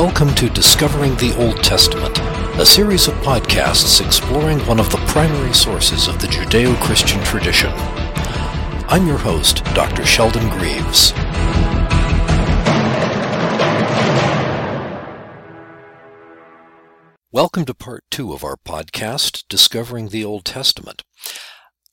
Welcome to Discovering the Old Testament, a series of podcasts exploring one of the primary sources of the Judeo Christian tradition. I'm your host, Dr. Sheldon Greaves. Welcome to part two of our podcast, Discovering the Old Testament.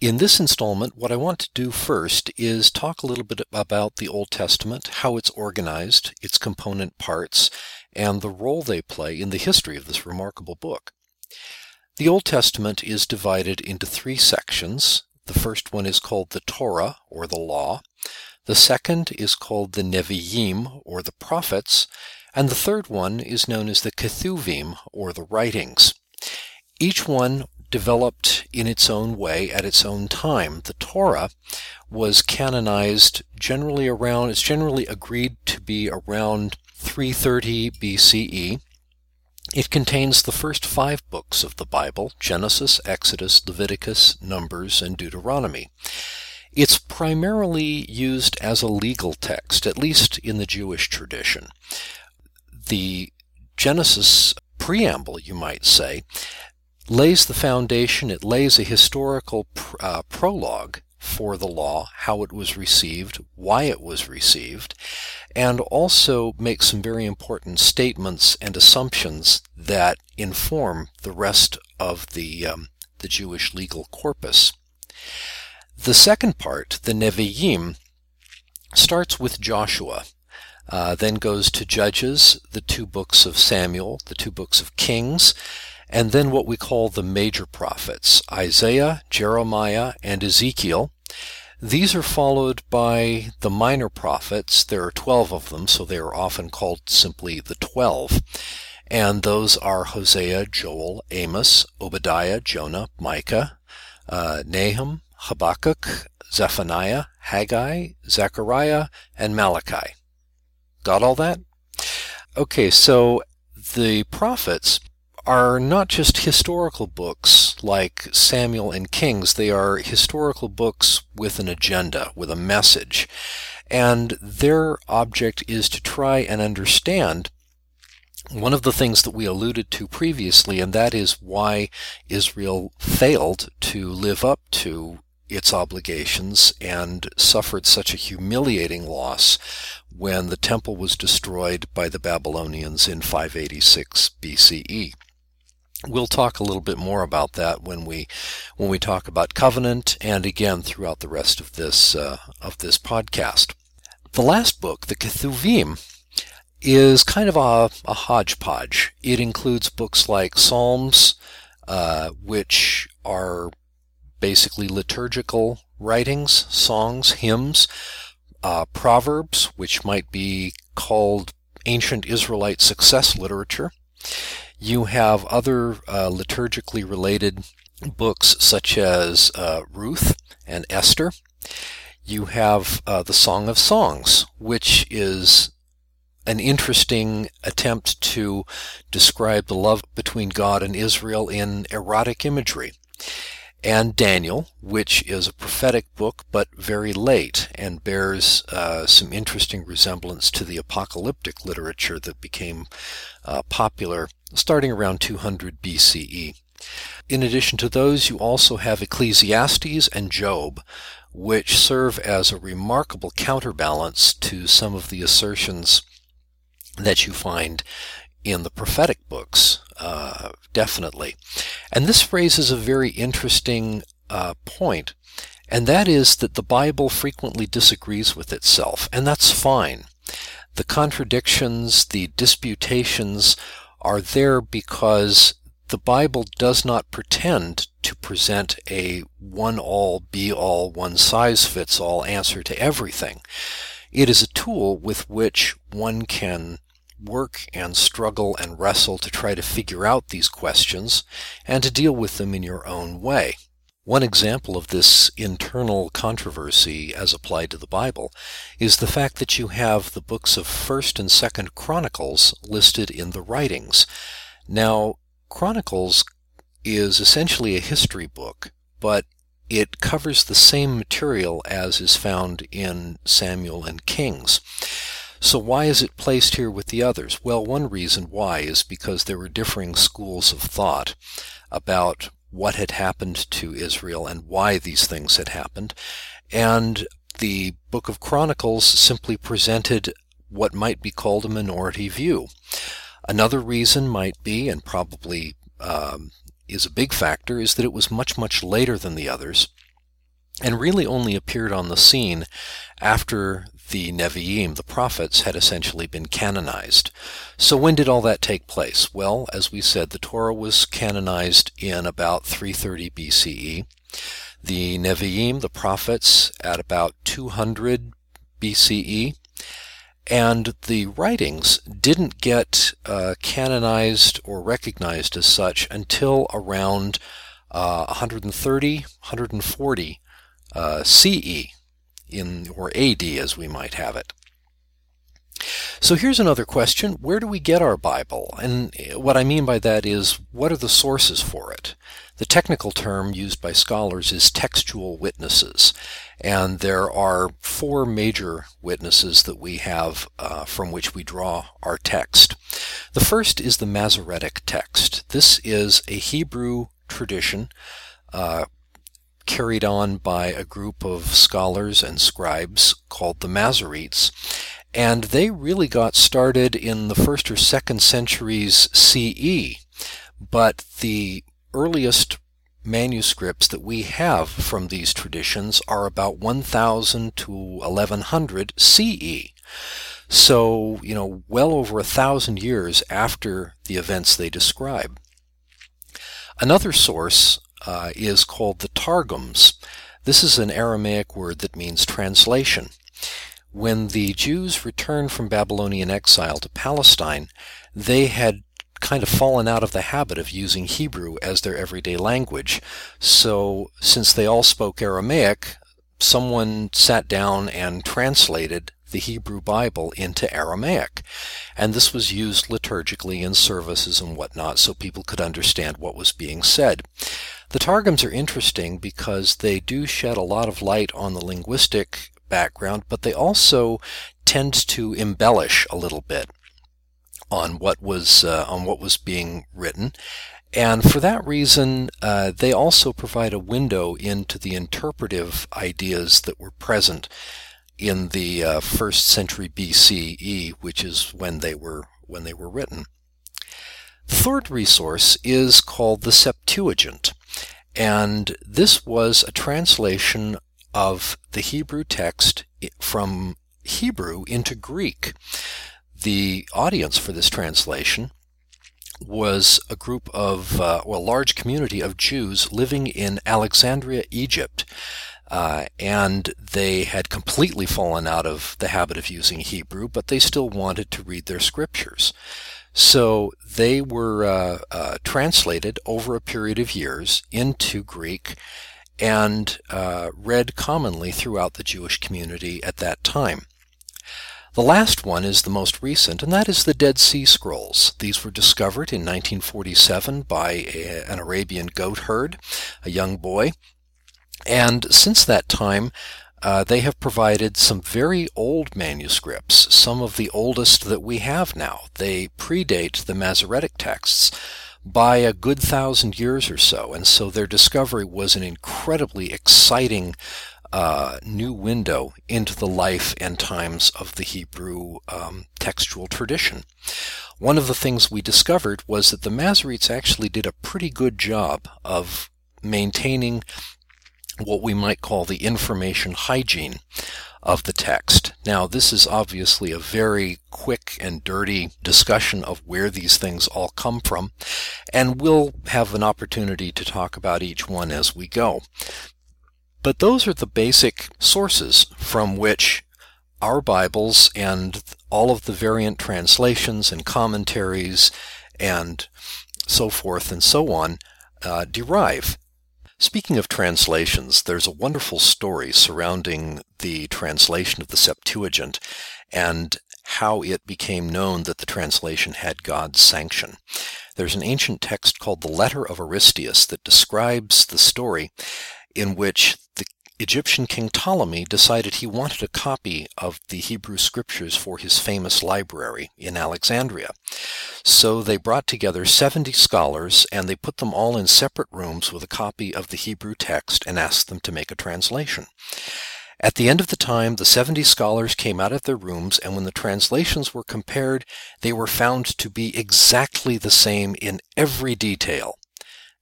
In this installment, what I want to do first is talk a little bit about the Old Testament, how it's organized, its component parts, and the role they play in the history of this remarkable book. The Old Testament is divided into three sections. The first one is called the Torah, or the Law. The second is called the Nevi'im, or the Prophets. And the third one is known as the Ketuvim, or the Writings. Each one developed in its own way at its own time. The Torah was canonized generally around, it's generally agreed to be around 330 BCE. It contains the first five books of the Bible Genesis, Exodus, Leviticus, Numbers, and Deuteronomy. It's primarily used as a legal text, at least in the Jewish tradition. The Genesis preamble, you might say, lays the foundation, it lays a historical pr- uh, prologue for the law, how it was received, why it was received, and also make some very important statements and assumptions that inform the rest of the, um, the Jewish legal corpus. The second part, the Nevi'im, starts with Joshua, uh, then goes to Judges, the two books of Samuel, the two books of Kings, and then what we call the major prophets Isaiah, Jeremiah, and Ezekiel. These are followed by the minor prophets. There are 12 of them, so they are often called simply the 12. And those are Hosea, Joel, Amos, Obadiah, Jonah, Micah, uh, Nahum, Habakkuk, Zephaniah, Haggai, Zechariah, and Malachi. Got all that? Okay, so the prophets are not just historical books like Samuel and Kings, they are historical books with an agenda, with a message. And their object is to try and understand one of the things that we alluded to previously, and that is why Israel failed to live up to its obligations and suffered such a humiliating loss when the temple was destroyed by the Babylonians in 586 BCE. We'll talk a little bit more about that when we when we talk about covenant and again throughout the rest of this uh, of this podcast. The last book, the Ketuvim, is kind of a, a hodgepodge. It includes books like Psalms, uh, which are basically liturgical writings, songs, hymns, uh, Proverbs, which might be called ancient Israelite success literature. You have other uh, liturgically related books such as uh, Ruth and Esther. You have uh, the Song of Songs, which is an interesting attempt to describe the love between God and Israel in erotic imagery. And Daniel, which is a prophetic book but very late and bears uh, some interesting resemblance to the apocalyptic literature that became uh, popular starting around 200 BCE. In addition to those, you also have Ecclesiastes and Job, which serve as a remarkable counterbalance to some of the assertions that you find in the prophetic books, uh, definitely. And this raises a very interesting uh, point, and that is that the Bible frequently disagrees with itself, and that's fine. The contradictions, the disputations are there because the Bible does not pretend to present a one all, be all, one size fits all answer to everything. It is a tool with which one can work and struggle and wrestle to try to figure out these questions and to deal with them in your own way. One example of this internal controversy as applied to the Bible is the fact that you have the books of 1st and 2nd Chronicles listed in the writings. Now, Chronicles is essentially a history book, but it covers the same material as is found in Samuel and Kings. So why is it placed here with the others? Well, one reason why is because there were differing schools of thought about what had happened to Israel and why these things had happened. And the book of Chronicles simply presented what might be called a minority view. Another reason might be, and probably um, is a big factor, is that it was much, much later than the others and really only appeared on the scene after the Nevi'im, the prophets, had essentially been canonized. So when did all that take place? Well, as we said, the Torah was canonized in about 330 BCE. The Nevi'im, the prophets, at about 200 BCE. And the writings didn't get uh, canonized or recognized as such until around uh, 130, 140 uh, CE, in or AD as we might have it. So here's another question. Where do we get our Bible? And what I mean by that is, what are the sources for it? The technical term used by scholars is textual witnesses. And there are four major witnesses that we have uh, from which we draw our text. The first is the Masoretic text. This is a Hebrew tradition uh, carried on by a group of scholars and scribes called the Masoretes. And they really got started in the first or second centuries CE. But the earliest manuscripts that we have from these traditions are about 1000 to 1100 CE. So, you know, well over a thousand years after the events they describe. Another source uh, is called the Targums. This is an Aramaic word that means translation. When the Jews returned from Babylonian exile to Palestine, they had kind of fallen out of the habit of using Hebrew as their everyday language. So, since they all spoke Aramaic, someone sat down and translated the Hebrew Bible into Aramaic. And this was used liturgically in services and whatnot so people could understand what was being said. The Targums are interesting because they do shed a lot of light on the linguistic background, but they also tend to embellish a little bit on what was uh, on what was being written. And for that reason, uh, they also provide a window into the interpretive ideas that were present in the uh, first century BCE, which is when they were when they were written. The third resource is called the Septuagint, and this was a translation of the Hebrew text from Hebrew into Greek. The audience for this translation was a group of, uh, well, a large community of Jews living in Alexandria, Egypt. Uh, and they had completely fallen out of the habit of using Hebrew, but they still wanted to read their scriptures. So they were uh, uh, translated over a period of years into Greek and uh, read commonly throughout the Jewish community at that time. The last one is the most recent, and that is the Dead Sea Scrolls. These were discovered in 1947 by a, an Arabian goat herd, a young boy, and since that time, uh, they have provided some very old manuscripts, some of the oldest that we have now. They predate the Masoretic texts by a good thousand years or so, and so their discovery was an incredibly exciting uh, new window into the life and times of the Hebrew um, textual tradition. One of the things we discovered was that the Masoretes actually did a pretty good job of maintaining what we might call the information hygiene of the text. Now, this is obviously a very quick and dirty discussion of where these things all come from, and we'll have an opportunity to talk about each one as we go. But those are the basic sources from which our Bibles and all of the variant translations and commentaries and so forth and so on uh, derive. Speaking of translations, there's a wonderful story surrounding the translation of the Septuagint and how it became known that the translation had God's sanction. There's an ancient text called the Letter of Aristeas that describes the story in which the Egyptian king Ptolemy decided he wanted a copy of the Hebrew scriptures for his famous library in Alexandria. So they brought together 70 scholars and they put them all in separate rooms with a copy of the Hebrew text and asked them to make a translation. At the end of the time, the 70 scholars came out of their rooms, and when the translations were compared, they were found to be exactly the same in every detail.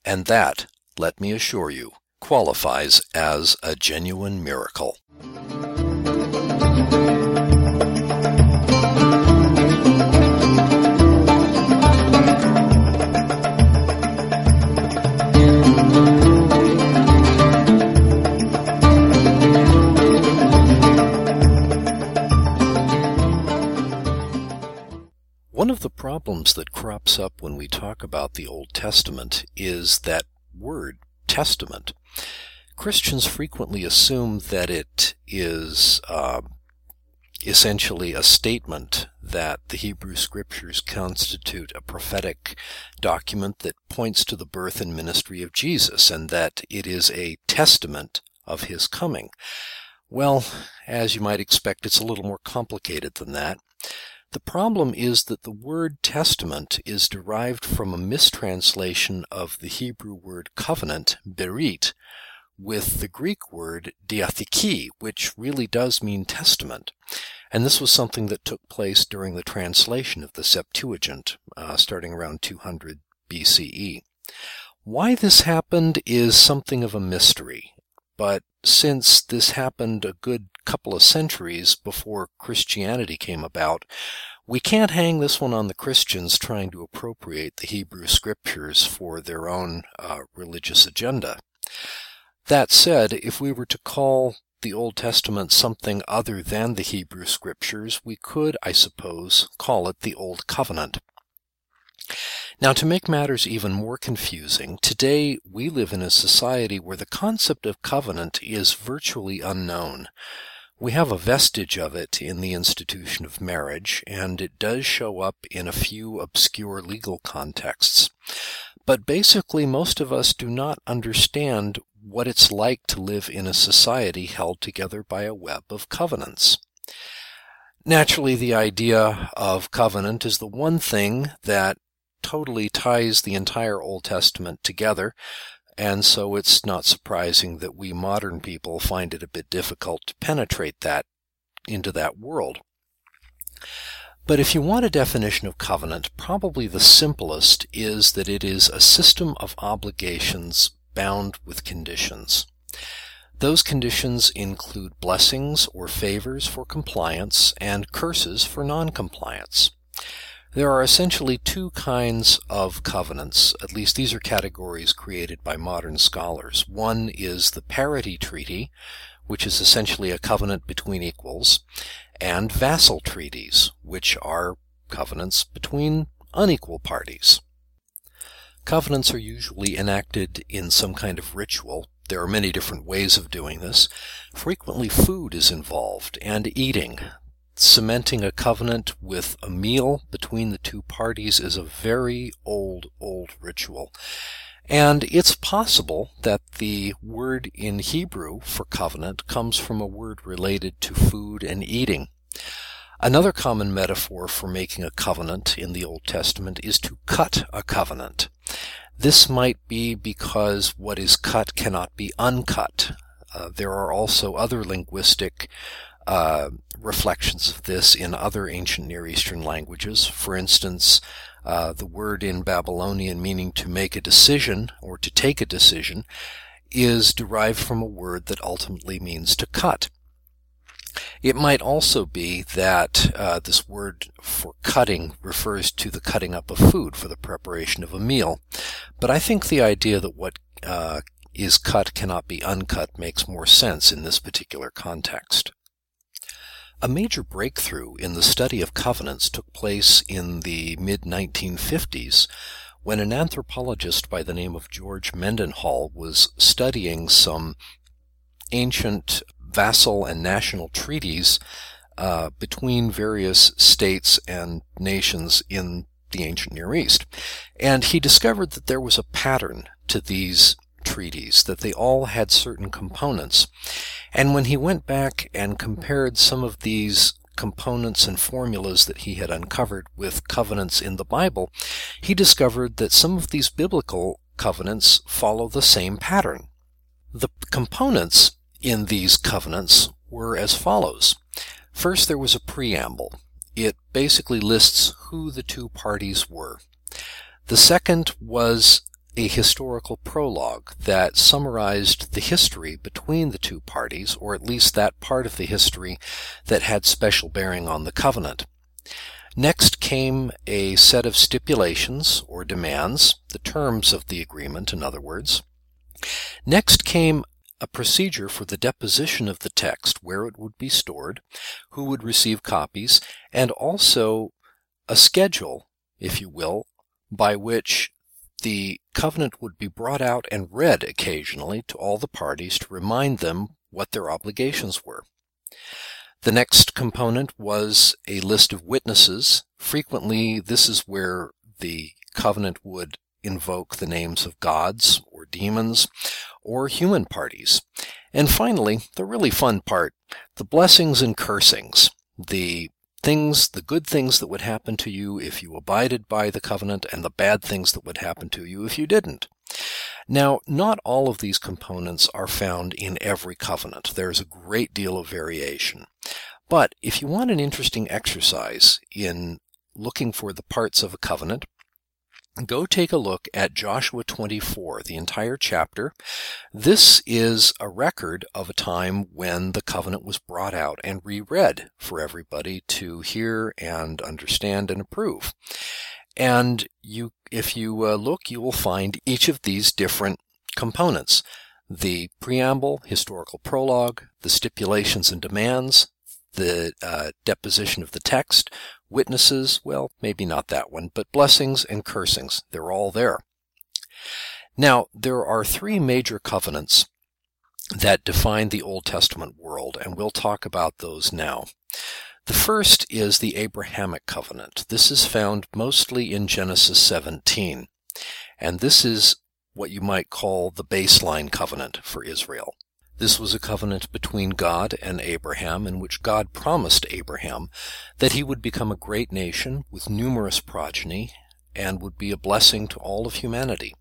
And that, let me assure you, qualifies as a genuine miracle. One of the problems that crops up when we talk about the Old Testament is that word Testament. Christians frequently assume that it is uh, essentially a statement that the Hebrew Scriptures constitute a prophetic document that points to the birth and ministry of Jesus, and that it is a testament of his coming. Well, as you might expect, it's a little more complicated than that. The problem is that the word testament is derived from a mistranslation of the Hebrew word covenant, berit, with the Greek word diatheke, which really does mean testament. And this was something that took place during the translation of the Septuagint, uh, starting around 200 BCE. Why this happened is something of a mystery, but since this happened a good couple of centuries before Christianity came about, we can't hang this one on the Christians trying to appropriate the Hebrew scriptures for their own uh, religious agenda. That said, if we were to call the Old Testament something other than the Hebrew scriptures, we could, I suppose, call it the Old Covenant. Now, to make matters even more confusing, today we live in a society where the concept of covenant is virtually unknown. We have a vestige of it in the institution of marriage, and it does show up in a few obscure legal contexts. But basically, most of us do not understand what it's like to live in a society held together by a web of covenants. Naturally, the idea of covenant is the one thing that totally ties the entire Old Testament together, and so it's not surprising that we modern people find it a bit difficult to penetrate that into that world. But if you want a definition of covenant, probably the simplest is that it is a system of obligations bound with conditions. Those conditions include blessings or favors for compliance and curses for noncompliance. There are essentially two kinds of covenants, at least these are categories created by modern scholars. One is the parity treaty, which is essentially a covenant between equals, and vassal treaties, which are covenants between unequal parties. Covenants are usually enacted in some kind of ritual. There are many different ways of doing this. Frequently food is involved and eating cementing a covenant with a meal between the two parties is a very old, old ritual. And it's possible that the word in Hebrew for covenant comes from a word related to food and eating. Another common metaphor for making a covenant in the Old Testament is to cut a covenant. This might be because what is cut cannot be uncut. Uh, there are also other linguistic uh, reflections of this in other ancient Near Eastern languages. For instance, uh, the word in Babylonian meaning to make a decision or to take a decision is derived from a word that ultimately means to cut. It might also be that uh, this word for cutting refers to the cutting up of food for the preparation of a meal. But I think the idea that what uh, is cut cannot be uncut makes more sense in this particular context. A major breakthrough in the study of covenants took place in the mid 1950s when an anthropologist by the name of George Mendenhall was studying some ancient vassal and national treaties uh, between various states and nations in the ancient Near East. And he discovered that there was a pattern to these treaties, that they all had certain components. And when he went back and compared some of these components and formulas that he had uncovered with covenants in the Bible, he discovered that some of these biblical covenants follow the same pattern. The components in these covenants were as follows. First, there was a preamble. It basically lists who the two parties were. The second was a historical prologue that summarized the history between the two parties, or at least that part of the history that had special bearing on the covenant. Next came a set of stipulations or demands, the terms of the agreement, in other words. Next came a procedure for the deposition of the text, where it would be stored, who would receive copies, and also a schedule, if you will, by which the covenant would be brought out and read occasionally to all the parties to remind them what their obligations were. The next component was a list of witnesses. Frequently, this is where the covenant would invoke the names of gods or demons or human parties. And finally, the really fun part, the blessings and cursings, the things, the good things that would happen to you if you abided by the covenant and the bad things that would happen to you if you didn't. Now, not all of these components are found in every covenant. There's a great deal of variation. But if you want an interesting exercise in looking for the parts of a covenant, go take a look at Joshua 24, the entire chapter. This is a record of a time when the covenant was brought out and reread for everybody to hear and understand and approve. And you, if you uh, look, you will find each of these different components. The preamble, historical prologue, the stipulations and demands, the uh, deposition of the text, witnesses, well, maybe not that one, but blessings and cursings. They're all there. Now, there are three major covenants that define the Old Testament world, and we'll talk about those now. The first is the Abrahamic covenant. This is found mostly in Genesis 17, and this is what you might call the baseline covenant for Israel. This was a covenant between God and Abraham in which God promised Abraham that he would become a great nation with numerous progeny and would be a blessing to all of humanity.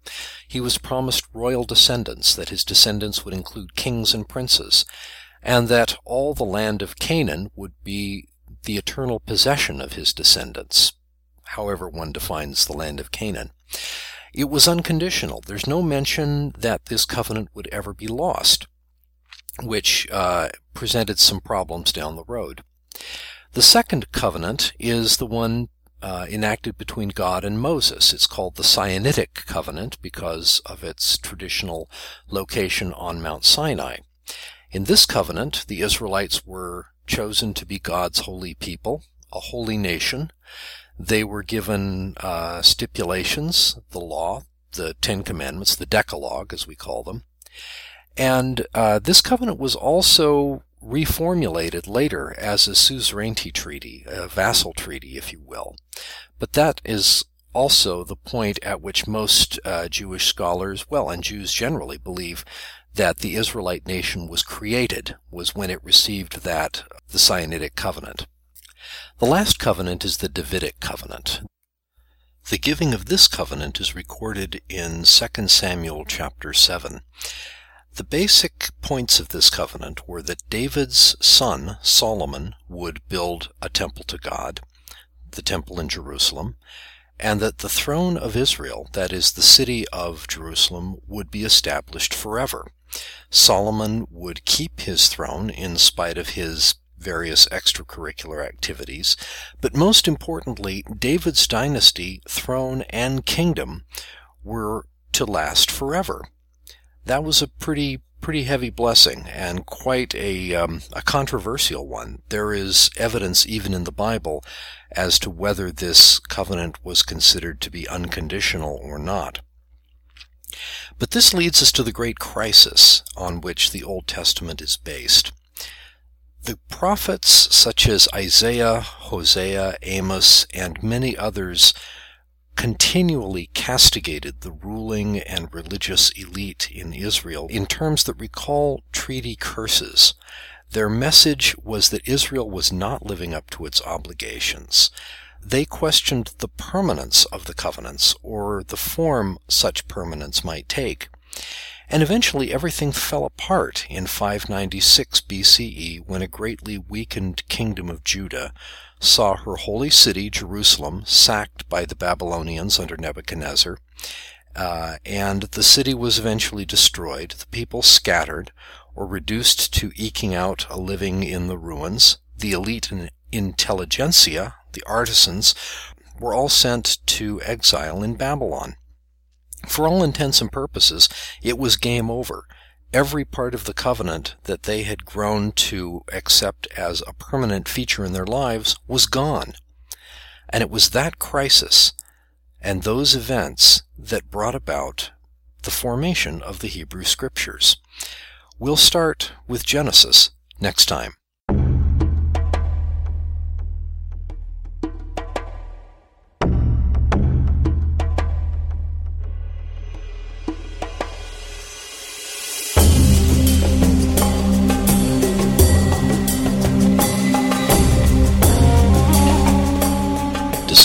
He was promised royal descendants, that his descendants would include kings and princes, and that all the land of Canaan would be the eternal possession of his descendants, however one defines the land of Canaan. It was unconditional. There's no mention that this covenant would ever be lost which uh, presented some problems down the road. The second covenant is the one uh, enacted between God and Moses. It's called the Sinaitic covenant because of its traditional location on Mount Sinai. In this covenant, the Israelites were chosen to be God's holy people, a holy nation. They were given uh, stipulations, the law, the Ten Commandments, the Decalogue, as we call them. And uh, this covenant was also reformulated later as a suzerainty treaty, a vassal treaty, if you will. But that is also the point at which most uh, Jewish scholars, well, and Jews generally, believe that the Israelite nation was created, was when it received that, the Sinaitic covenant. The last covenant is the Davidic covenant. The giving of this covenant is recorded in 2 Samuel chapter 7. The basic points of this covenant were that David's son, Solomon, would build a temple to God, the temple in Jerusalem, and that the throne of Israel, that is, the city of Jerusalem, would be established forever. Solomon would keep his throne in spite of his various extracurricular activities, but most importantly, David's dynasty, throne, and kingdom were to last forever that was a pretty pretty heavy blessing and quite a, um, a controversial one. There is evidence even in the Bible as to whether this covenant was considered to be unconditional or not. But this leads us to the great crisis on which the Old Testament is based. The prophets such as Isaiah, Hosea, Amos, and many others continually castigated the ruling and religious elite in Israel in terms that recall treaty curses. Their message was that Israel was not living up to its obligations. They questioned the permanence of the covenants or the form such permanence might take. And eventually everything fell apart in 596 BCE when a greatly weakened kingdom of Judah saw her holy city, Jerusalem, sacked by the Babylonians under Nebuchadnezzar. Uh, and the city was eventually destroyed, the people scattered or reduced to eking out a living in the ruins. The elite and intelligentsia, the artisans, were all sent to exile in Babylon. For all intents and purposes, it was game over. Every part of the covenant that they had grown to accept as a permanent feature in their lives was gone. And it was that crisis and those events that brought about the formation of the Hebrew Scriptures. We'll start with Genesis next time.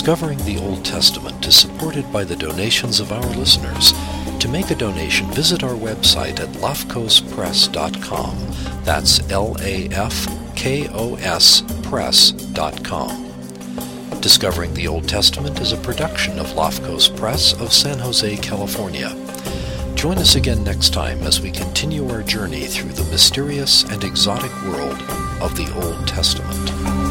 Discovering the Old Testament is supported by the donations of our listeners. To make a donation, visit our website at lafkospress.com. That's L-A-F-K-O-S press.com. Discovering the Old Testament is a production of Lafkos Press of San Jose, California. Join us again next time as we continue our journey through the mysterious and exotic world of the Old Testament.